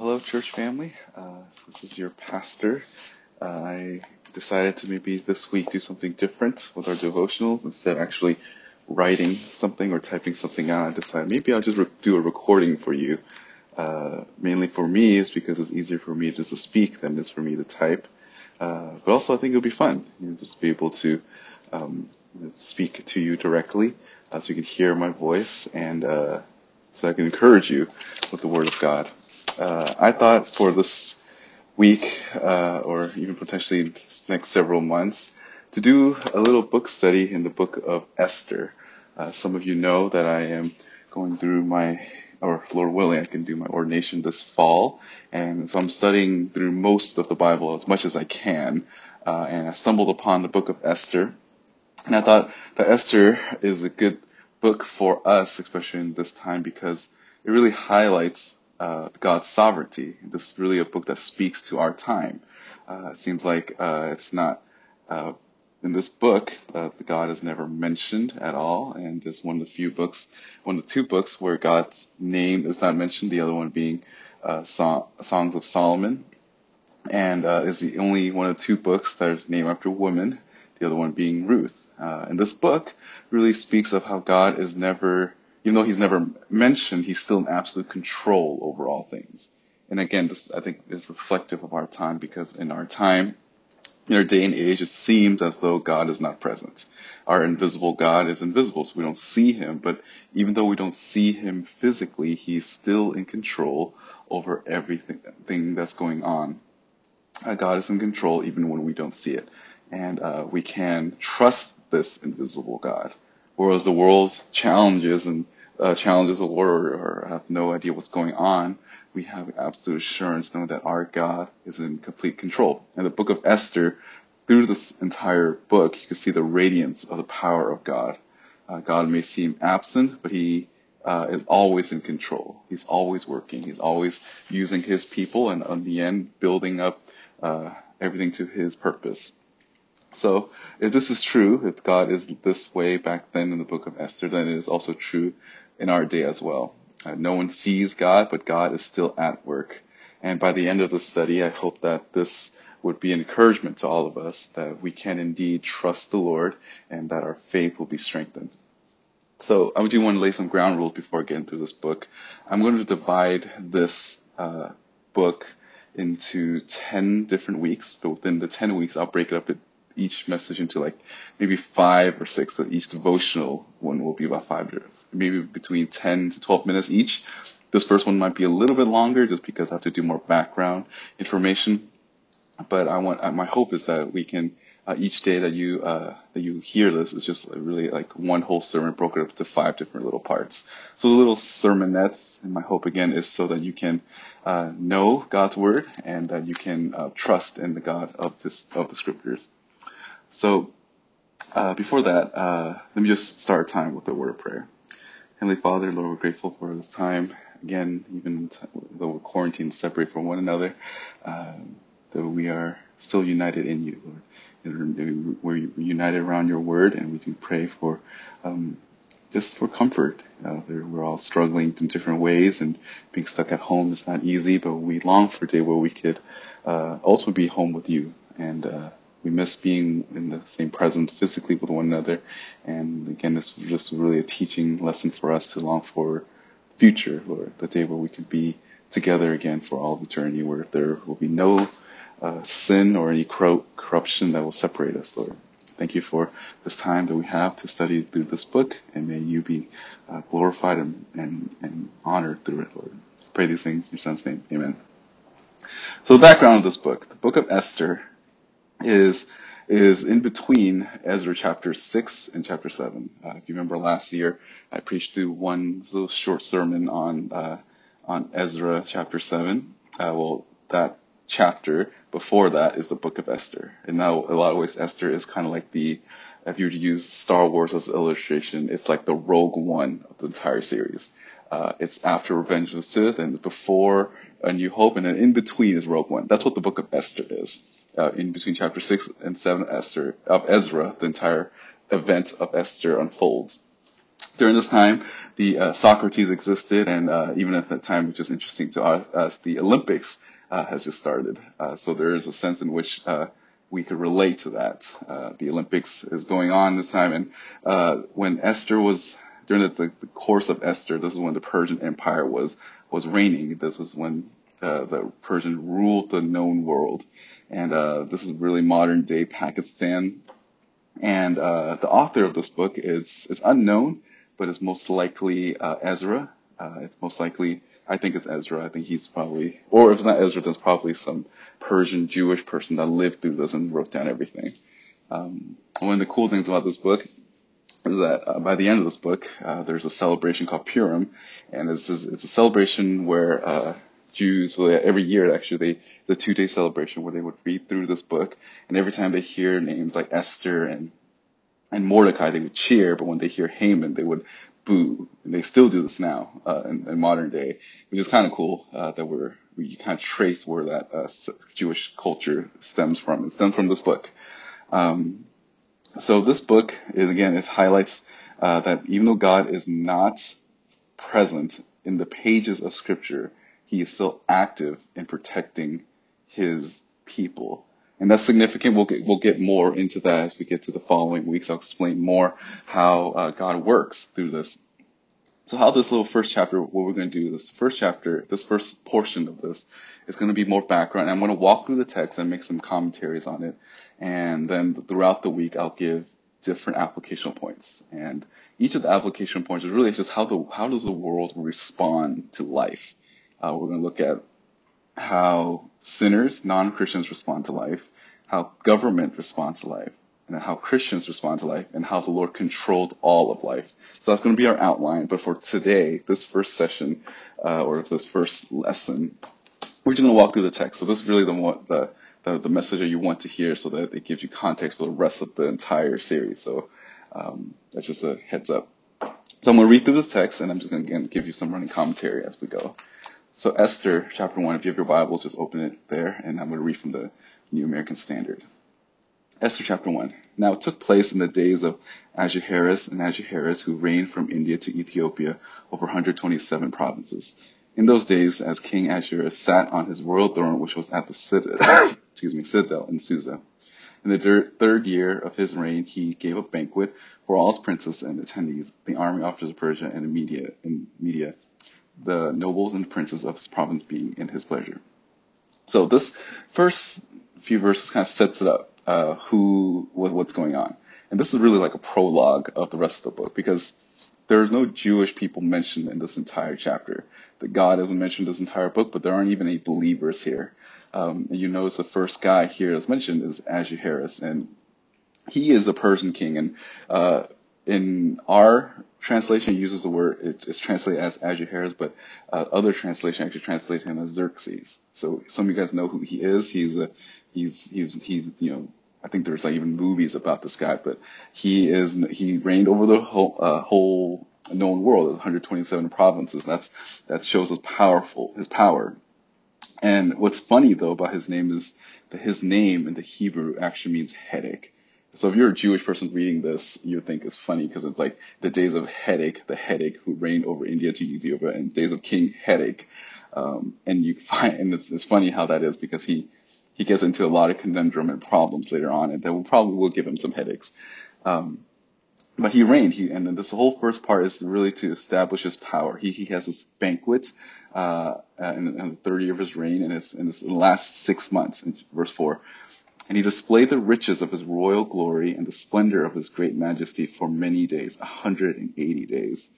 hello, church family. Uh, this is your pastor. Uh, I decided to maybe this week do something different with our devotionals instead of actually writing something or typing something out. I decided maybe I'll just re- do a recording for you. Uh, mainly for me is because it's easier for me just to speak than it is for me to type. Uh, but also I think it'll be fun, you know, just be able to um, speak to you directly uh, so you can hear my voice and uh, so I can encourage you with the Word of God. Uh, I thought for this week, uh, or even potentially next several months, to do a little book study in the book of Esther. Uh, some of you know that I am going through my, or Lord willing, I can do my ordination this fall, and so I'm studying through most of the Bible as much as I can. Uh, and I stumbled upon the book of Esther, and I thought that Esther is a good book for us, especially in this time, because it really highlights uh, God's sovereignty. This is really a book that speaks to our time. Uh, it seems like uh, it's not uh, in this book uh, God is never mentioned at all, and it's one of the few books, one of the two books where God's name is not mentioned. The other one being Song, Songs of Solomon, and is the only one of the two books that are named after women the other one being Ruth. Uh, and this book really speaks of how God is never, even though he's never mentioned, he's still in absolute control over all things. And again, this I think is reflective of our time because in our time, in our day and age, it seems as though God is not present. Our invisible God is invisible, so we don't see him. But even though we don't see him physically, he's still in control over everything that's going on. Uh, God is in control even when we don't see it and uh, we can trust this invisible God. Whereas the world's challenges and uh, challenges Lord or, or have no idea what's going on, we have absolute assurance knowing that our God is in complete control. And the book of Esther, through this entire book, you can see the radiance of the power of God. Uh, God may seem absent, but he uh, is always in control. He's always working. He's always using his people and in the end building up uh, everything to his purpose. So if this is true, if God is this way back then in the book of Esther, then it is also true in our day as well. Uh, no one sees God, but God is still at work. And by the end of the study, I hope that this would be an encouragement to all of us that we can indeed trust the Lord and that our faith will be strengthened. So I do want to lay some ground rules before I get into this book. I'm going to divide this uh, book into 10 different weeks, but within the 10 weeks, I'll break it up each message into like maybe five or six. So each devotional one will be about five, maybe between 10 to 12 minutes each. This first one might be a little bit longer just because I have to do more background information. But I want, my hope is that we can, uh, each day that you, uh, that you hear this is just really like one whole sermon broken up to five different little parts. So the little sermonettes, and my hope again is so that you can, uh, know God's word and that you can, uh, trust in the God of this, of the scriptures. So uh, before that, uh, let me just start our time with a word of prayer. Heavenly Father, Lord, we're grateful for this time. Again, even though we're quarantined, separate from one another, uh, that we are still united in you, Lord. We're united around your word, and we do pray for um, just for comfort. Uh, we're all struggling in different ways, and being stuck at home is not easy. But we long for a day where we could uh, also be home with you and uh, we miss being in the same presence physically with one another. And again, this was just really a teaching lesson for us to long for future, Lord, the day where we can be together again for all of eternity, where there will be no uh, sin or any corruption that will separate us, Lord. Thank you for this time that we have to study through this book, and may you be uh, glorified and, and, and honored through it, Lord. Pray these things in your son's name. Amen. So the background of this book, the book of Esther, is is in between Ezra chapter 6 and chapter 7. Uh, if you remember last year, I preached through one little short sermon on uh, on Ezra chapter 7. Uh, well, that chapter before that is the book of Esther. And now, a lot of ways, Esther is kind of like the, if you were to use Star Wars as an illustration, it's like the Rogue One of the entire series. Uh, it's after Revenge of the Sith and before A New Hope, and then in between is Rogue One. That's what the book of Esther is uh, in between chapter six and seven Esther of Ezra, the entire event of Esther unfolds. during this time, the uh, Socrates existed, and uh, even at that time, which is interesting to us, the Olympics uh, has just started. Uh, so there is a sense in which uh, we could relate to that. The Olympics is going on this time, and when Esther was during the, the, course of Esther, this is when the Persian Empire was was reigning. This is when the Persian ruled the known world, and this is really modern day Pakistan. And the author of this book is is unknown but it's most likely uh, Ezra. Uh, it's most likely, I think it's Ezra. I think he's probably, or if it's not Ezra, then it's probably some Persian Jewish person that lived through this and wrote down everything. Um, one of the cool things about this book is that uh, by the end of this book, uh, there's a celebration called Purim, and is it's a celebration where uh, Jews, well, every year actually, they the two day celebration where they would read through this book, and every time they hear names like Esther and and Mordecai, they would cheer, but when they hear Haman, they would boo. And they still do this now uh, in, in, modern day, which is kind of cool uh, that we're we kind of trace where that uh, Jewish culture stems from. It stems from this book. Um, so this book is again it highlights uh, that even though God is not present in the pages of Scripture, He is still active in protecting His people. And that's significant. We'll get, we'll get more into that as we get to the following weeks. I'll explain more how uh, God works through this. So how this little first chapter, what we're going to do, this first chapter, this first portion of this is going to be more background. I'm going to walk through the text and make some commentaries on it. And then throughout the week, I'll give different application points. And each of the application points is really just how the, how does the world respond to life? Uh, we're going to look at how sinners, non-Christians respond to life, how government responds to life, and how Christians respond to life, and how the Lord controlled all of life. So that's going to be our outline. But for today, this first session, uh, or this first lesson, we're just going to walk through the text. So this is really the, the, the, the message that you want to hear so that it gives you context for the rest of the entire series. So um, that's just a heads up. So I'm going to read through this text, and I'm just going to give you some running commentary as we go. So Esther chapter 1, if you have your Bibles, just open it there, and I'm going to read from the New American Standard. Esther chapter 1. Now it took place in the days of Ahasuerus and Ahasuerus, who reigned from India to Ethiopia over 127 provinces. In those days, as King Ahasuerus sat on his royal throne, which was at the citadel, excuse me, citadel in Susa. In the third year of his reign, he gave a banquet for all his princes and attendees, the army officers of Persia and Media, and Media, the nobles and princes of his province being in his pleasure. So this first few verses kind of sets it up, uh, who, what's going on. And this is really like a prologue of the rest of the book because there's no Jewish people mentioned in this entire chapter. That God isn't mentioned this entire book, but there aren't even any believers here. Um, you notice the first guy here that's mentioned is Ahasuerus, and he is the Persian king. And uh, in our translation uses the word, it's translated as Ahasuerus, but uh, other translation actually translate him as Xerxes. So some of you guys know who he is. He's a, he's, he's, he's, you know, I think there's like even movies about this guy, but he is, he reigned over the whole, uh, whole known world. There's 127 provinces. That's, that shows his powerful, his power. And what's funny though about his name is that his name in the Hebrew actually means headache. So if you're a Jewish person reading this, you think it's funny because it's like the days of headache, the headache who reigned over India to Ethiopia, and days of King Headache. Um, and you find, and it's, it's funny how that is because he, he gets into a lot of conundrum and problems later on, and that will probably will give him some headaches. Um, but he reigned, he, and then this whole first part is really to establish his power. He, he has this banquet, uh, in, in the third year of his reign, and it's in, this, last six months, in verse four. And he displayed the riches of his royal glory and the splendor of his great majesty for many days, 180 days.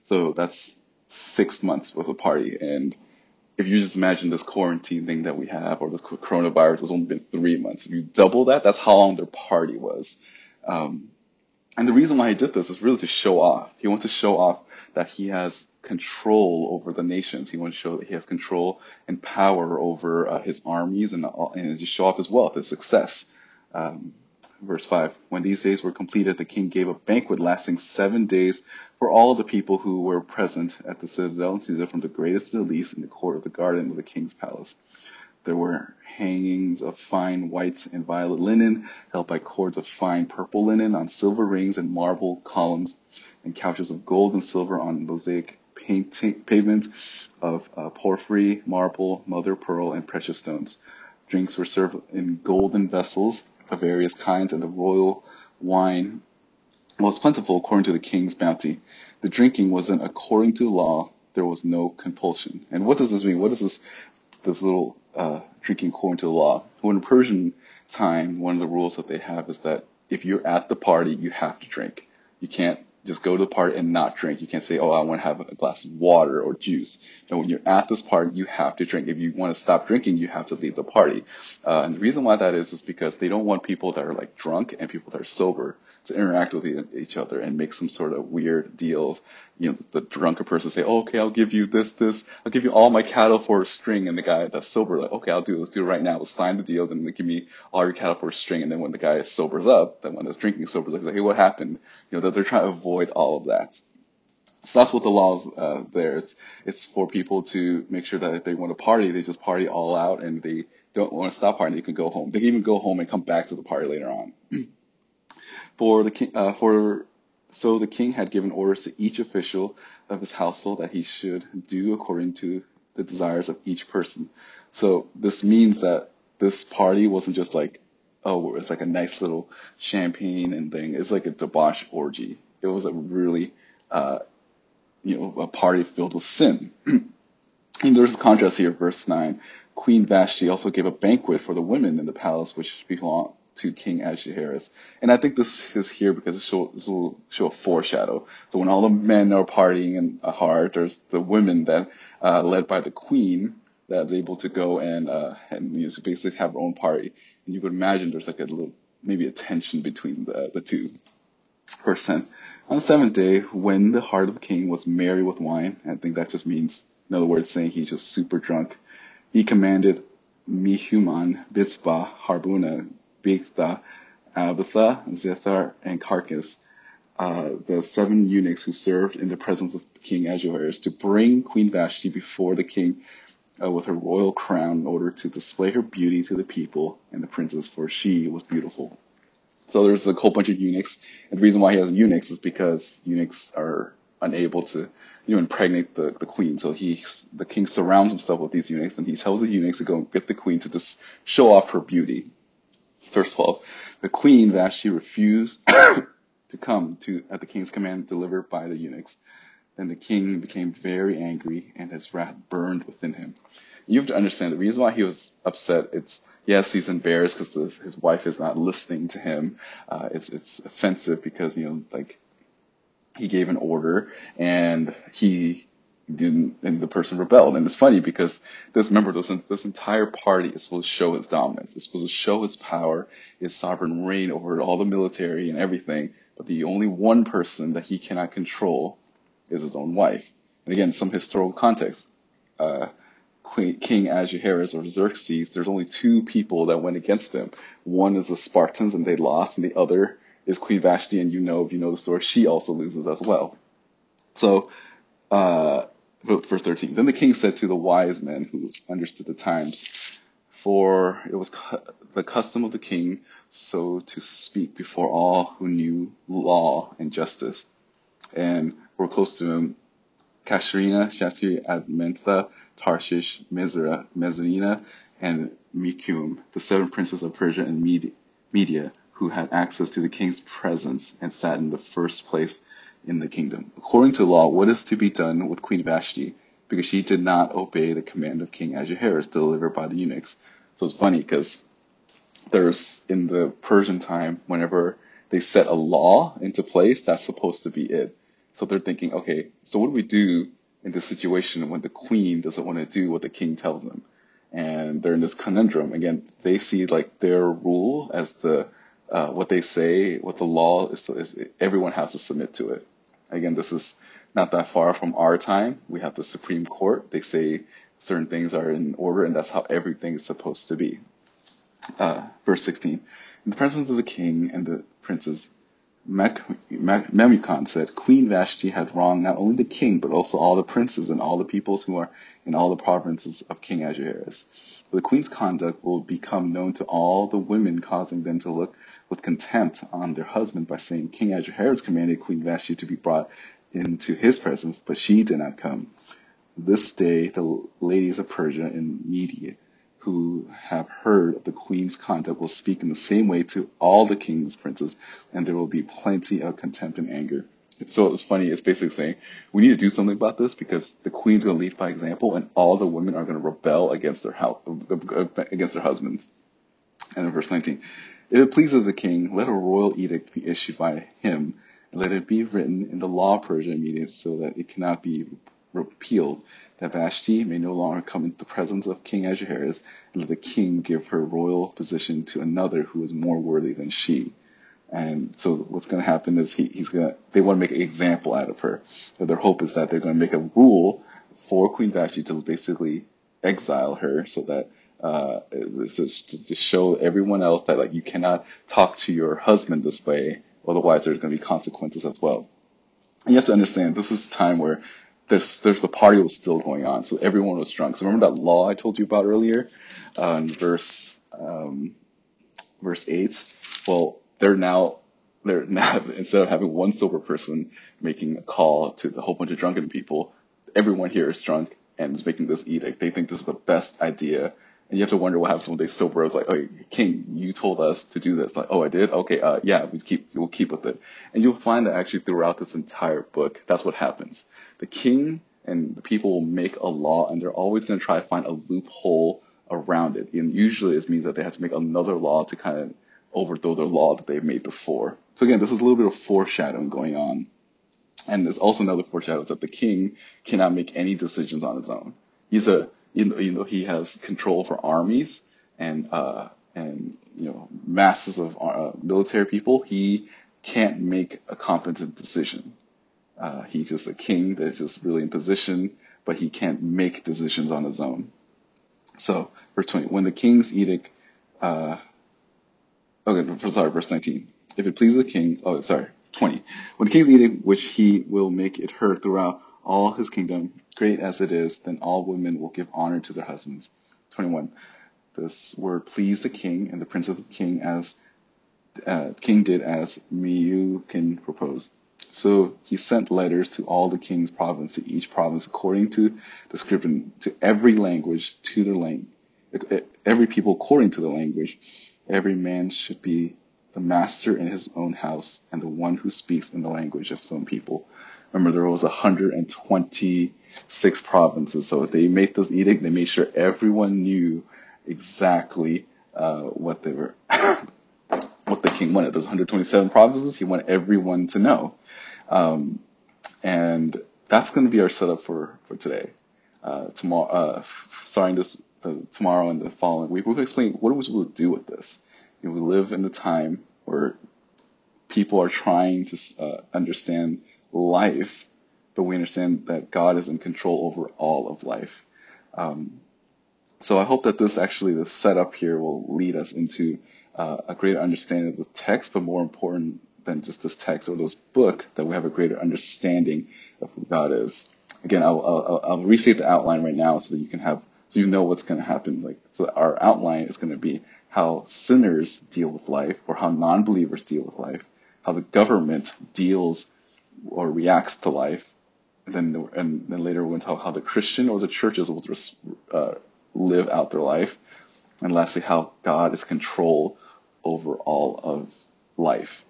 So that's six months was a party. And if you just imagine this quarantine thing that we have or this coronavirus it's only been three months, if you double that, that's how long their party was. Um, and the reason why he did this is really to show off. He wants to show off that he has control over the nations. He wants to show that he has control and power over uh, his armies and, and just show off his wealth, his success. Um, verse 5 When these days were completed, the king gave a banquet lasting seven days for all the people who were present at the citadel in Susa, from the greatest to the least, in the court of the garden of the king's palace. There were hangings of fine white and violet linen, held by cords of fine purple linen on silver rings and marble columns, and couches of gold and silver on mosaic painting, of uh, porphyry, marble, mother pearl, and precious stones. Drinks were served in golden vessels of various kinds, and the royal wine was plentiful according to the king's bounty. The drinking wasn't according to law. There was no compulsion. And what does this mean? What is this this little uh, drinking according to the law? Well, in Persian time, one of the rules that they have is that if you're at the party, you have to drink. You can't just go to the party and not drink. You can't say, oh, I want to have a glass of water or juice. And when you're at this party, you have to drink. If you want to stop drinking, you have to leave the party. Uh, and the reason why that is, is because they don't want people that are like drunk and people that are sober to interact with each other and make some sort of weird deal. You know, the drunken person say, oh, okay, I'll give you this, this, I'll give you all my cattle for a string. And the guy that's sober, like, okay, I'll do it. Let's do it right now. Let's sign the deal. Then they give me all your cattle for a string. And then when the guy sobers up, then when the drinking sober, like, hey, what happened? You know, that they're trying to avoid all of that. So that's what the law is uh, there. It's it's for people to make sure that if they want to party, they just party all out, and they don't want to stop partying. They can go home. They can even go home and come back to the party later on. For the king, uh, for so the king had given orders to each official of his household that he should do according to the desires of each person. So this means that this party wasn't just like, oh, it's like a nice little champagne and thing. It's like a debauch orgy. It was a really, uh, you know, a party filled with sin. and there's a contrast here, verse 9. Queen Vashti also gave a banquet for the women in the palace which belonged to King Ahasuerus. And I think this is here because it show, this will show a foreshadow. So when all the men are partying and hard, there's the women that, uh, led by the queen that's able to go and, uh, and you know, basically have her own party. And you could imagine there's like a little, maybe a tension between the, the two. Verse 10. On the seventh day, when the heart of the king was merry with wine, I think that just means, in other words, saying he's just super drunk, he commanded Mehuman, Biztha, Harbona, Bigtha, Abitha, Zethar, and Carkas, uh, the seven eunuchs who served in the presence of King Ahasuerus, to bring Queen Vashti before the king uh, with her royal crown in order to display her beauty to the people and the princess, for she was beautiful. So there's a whole bunch of eunuchs, and the reason why he has eunuchs is because eunuchs are unable to, you know, impregnate the, the queen. So he, the king surrounds himself with these eunuchs, and he tells the eunuchs to go get the queen to just show off her beauty. Verse 12. The queen Vashti refused to come to at the king's command delivered by the eunuchs. Then the king became very angry and his wrath burned within him. You have to understand the reason why he was upset. It's yes, he's embarrassed because his wife is not listening to him. Uh, it's it's offensive because you know like he gave an order and he didn't, and the person rebelled. And it's funny because this, remember, this, this entire party is supposed to show his dominance. It's supposed to show his power, his sovereign reign over all the military and everything. But the only one person that he cannot control is his own wife. And again, some historical context. Uh, King Ahasuerus or Xerxes, there's only two people that went against him. One is the Spartans and they lost, and the other is Queen Vashti, and you know, if you know the story, she also loses as well. So, uh, verse 13. Then the king said to the wise men who understood the times, for it was cu- the custom of the king so to speak before all who knew law and justice, and were close to him, Carshena, Shashri, Admatha, Tarshish, Mizra, Mezrina, and Mekum, the seven princes of Persia and Media, who had access to the king's presence and sat in the first place in the kingdom. According to law, what is to be done with Queen Vashti? Because she did not obey the command of King Ahasuerus delivered by the eunuchs. So it's funny because there's in the Persian time, whenever they set a law into place, that's supposed to be it. So they're thinking, okay, so what do we do in this situation when the queen doesn't want to do what the king tells them? And they're in this conundrum. Again, they see like their rule as the uh, what they say, what the law is, is, everyone has to submit to it. Again, this is not that far from our time. We have the Supreme Court. They say certain things are in order, and that's how everything is supposed to be. Uh, verse 16. In the presence of the king and the princes, Memucan said, Queen Vashti had wronged not only the king, but also all the princes and all the peoples who are in all the provinces of King Ahasuerus. The queen's conduct will become known to all the women, causing them to look with contempt on their husband by saying, King Ahasuerus commanded Queen Vashti to be brought into his presence, but she did not come. This day, the ladies of Persia and Media who have heard of the queen's conduct will speak in the same way to all the king's princes, and there will be plenty of contempt and anger. So it's funny, it's basically saying we need to do something about this because the queen's going to lead by example, and all the women are going to rebel against their house, against their husbands. And in verse 19, if it pleases the king, let a royal edict be issued by him, and let it be written in the law of Persia immediately so that it cannot be repealed, that Vashti may no longer come into the presence of King Ahasuerus, and let the king give her royal position to another who is more worthy than she. And so what's going to happen is he, he's going to, they want to make an example out of her. So their hope is that they're going to make a rule for Queen Vashti to basically exile her so that, uh, to show everyone else that like you cannot talk to your husband this way, otherwise there's going to be consequences as well. And you have to understand this is a time where there's there's the party was still going on, so everyone was drunk. So remember that law I told you about earlier, uh, in verse um, verse eight. Well, they're now they're now instead of having one sober person making a call to the whole bunch of drunken people, everyone here is drunk and is making this edict. They think this is the best idea. And you have to wonder what happens when they sober up. Like, oh, King, you told us to do this. Like, oh, I did. Okay, uh, yeah, we keep we'll keep with it. And you'll find that actually throughout this entire book, that's what happens the king and the people will make a law and they're always going to try to find a loophole around it. And usually it means that they have to make another law to kind of overthrow the law that they've made before. So again, this is a little bit of foreshadowing going on. And there's also another foreshadow that the king cannot make any decisions on his own. He's a, you know, you know he has control over armies and, uh, and, you know, masses of uh, military people. He can't make a competent decision. Uh, he's just a king that's just really in position, but he can't make decisions on his own. So, verse 20, when the king's edict, uh, okay, sorry, verse 19. If it pleases the king, oh, sorry, 20. When the king's edict, which he will make it heard throughout all his kingdom, great as it is, then all women will give honor to their husbands. 21. This word pleased the king and the prince of the king as uh, king did as Memucan proposed. So he sent letters to all the king's province, to each province according to the scripture, to every language, to their language, every people according to the language. Every man should be the master in his own house and the one who speaks in the language of some people. Remember, there was 126 provinces, so if they made this edict. They made sure everyone knew exactly uh, what they were, what the king wanted. Those 127 provinces, he wanted everyone to know. Um, and that's going to be our setup for, for today. Uh, tomorrow, uh, starting this, the, tomorrow and the following week, we're going to explain what we're we supposed to do with this. You know, we live in the time where people are trying to uh, understand life, but we understand that God is in control over all of life. Um, so I hope that this actually, the setup here will lead us into uh, a greater understanding of the text, but more important than just this text or this book, that we have a greater understanding of who God is. Again, I'll, I'll, I'll restate the outline right now so that you can have, so you know what's going to happen. Like, so our outline is going to be how sinners deal with life or how non-believers deal with life, how the government deals or reacts to life, and then, and then later going to how the Christian or the churches will uh, live out their life, and lastly, how God is control over all of life.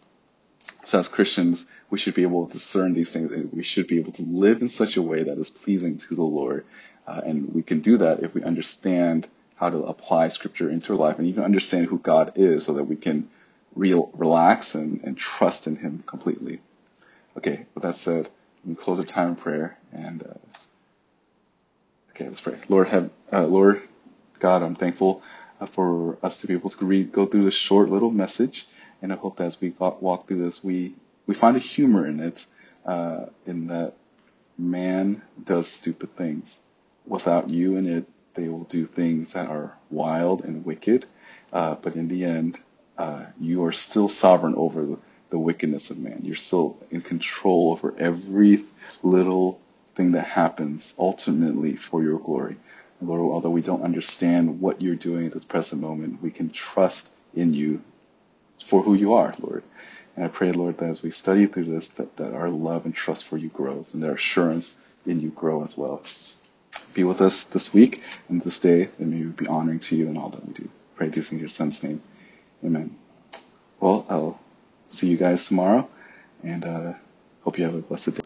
So as Christians, we should be able to discern these things and we should be able to live in such a way that is pleasing to the Lord. Uh, and we can do that if we understand how to apply scripture into our life and even understand who God is so that we can real, relax and, and trust in him completely. Okay, with that said, we close our time in prayer and, uh, okay, let's pray. Lord, have, uh, Lord God, I'm thankful uh, for us to be able to read, go through this short little message and I hope that as we walk through this, we, we find a humor in it, uh, in that man does stupid things. Without you in it, they will do things that are wild and wicked. Uh, but in the end, uh, you are still sovereign over the, wickedness of man. You're still in control over every little thing that happens ultimately for your glory. Lord, although we don't understand what you're doing at this present moment, we can trust in you for who you are, Lord. And I pray, Lord, that as we study through this, that, that our love and trust for you grows and that our assurance in you grow as well. Be with us this week and this day, and may we be honoring to you in all that we do. Pray these in your son's name. Amen. Well, I'll see you guys tomorrow, and uh, hope you have a blessed day.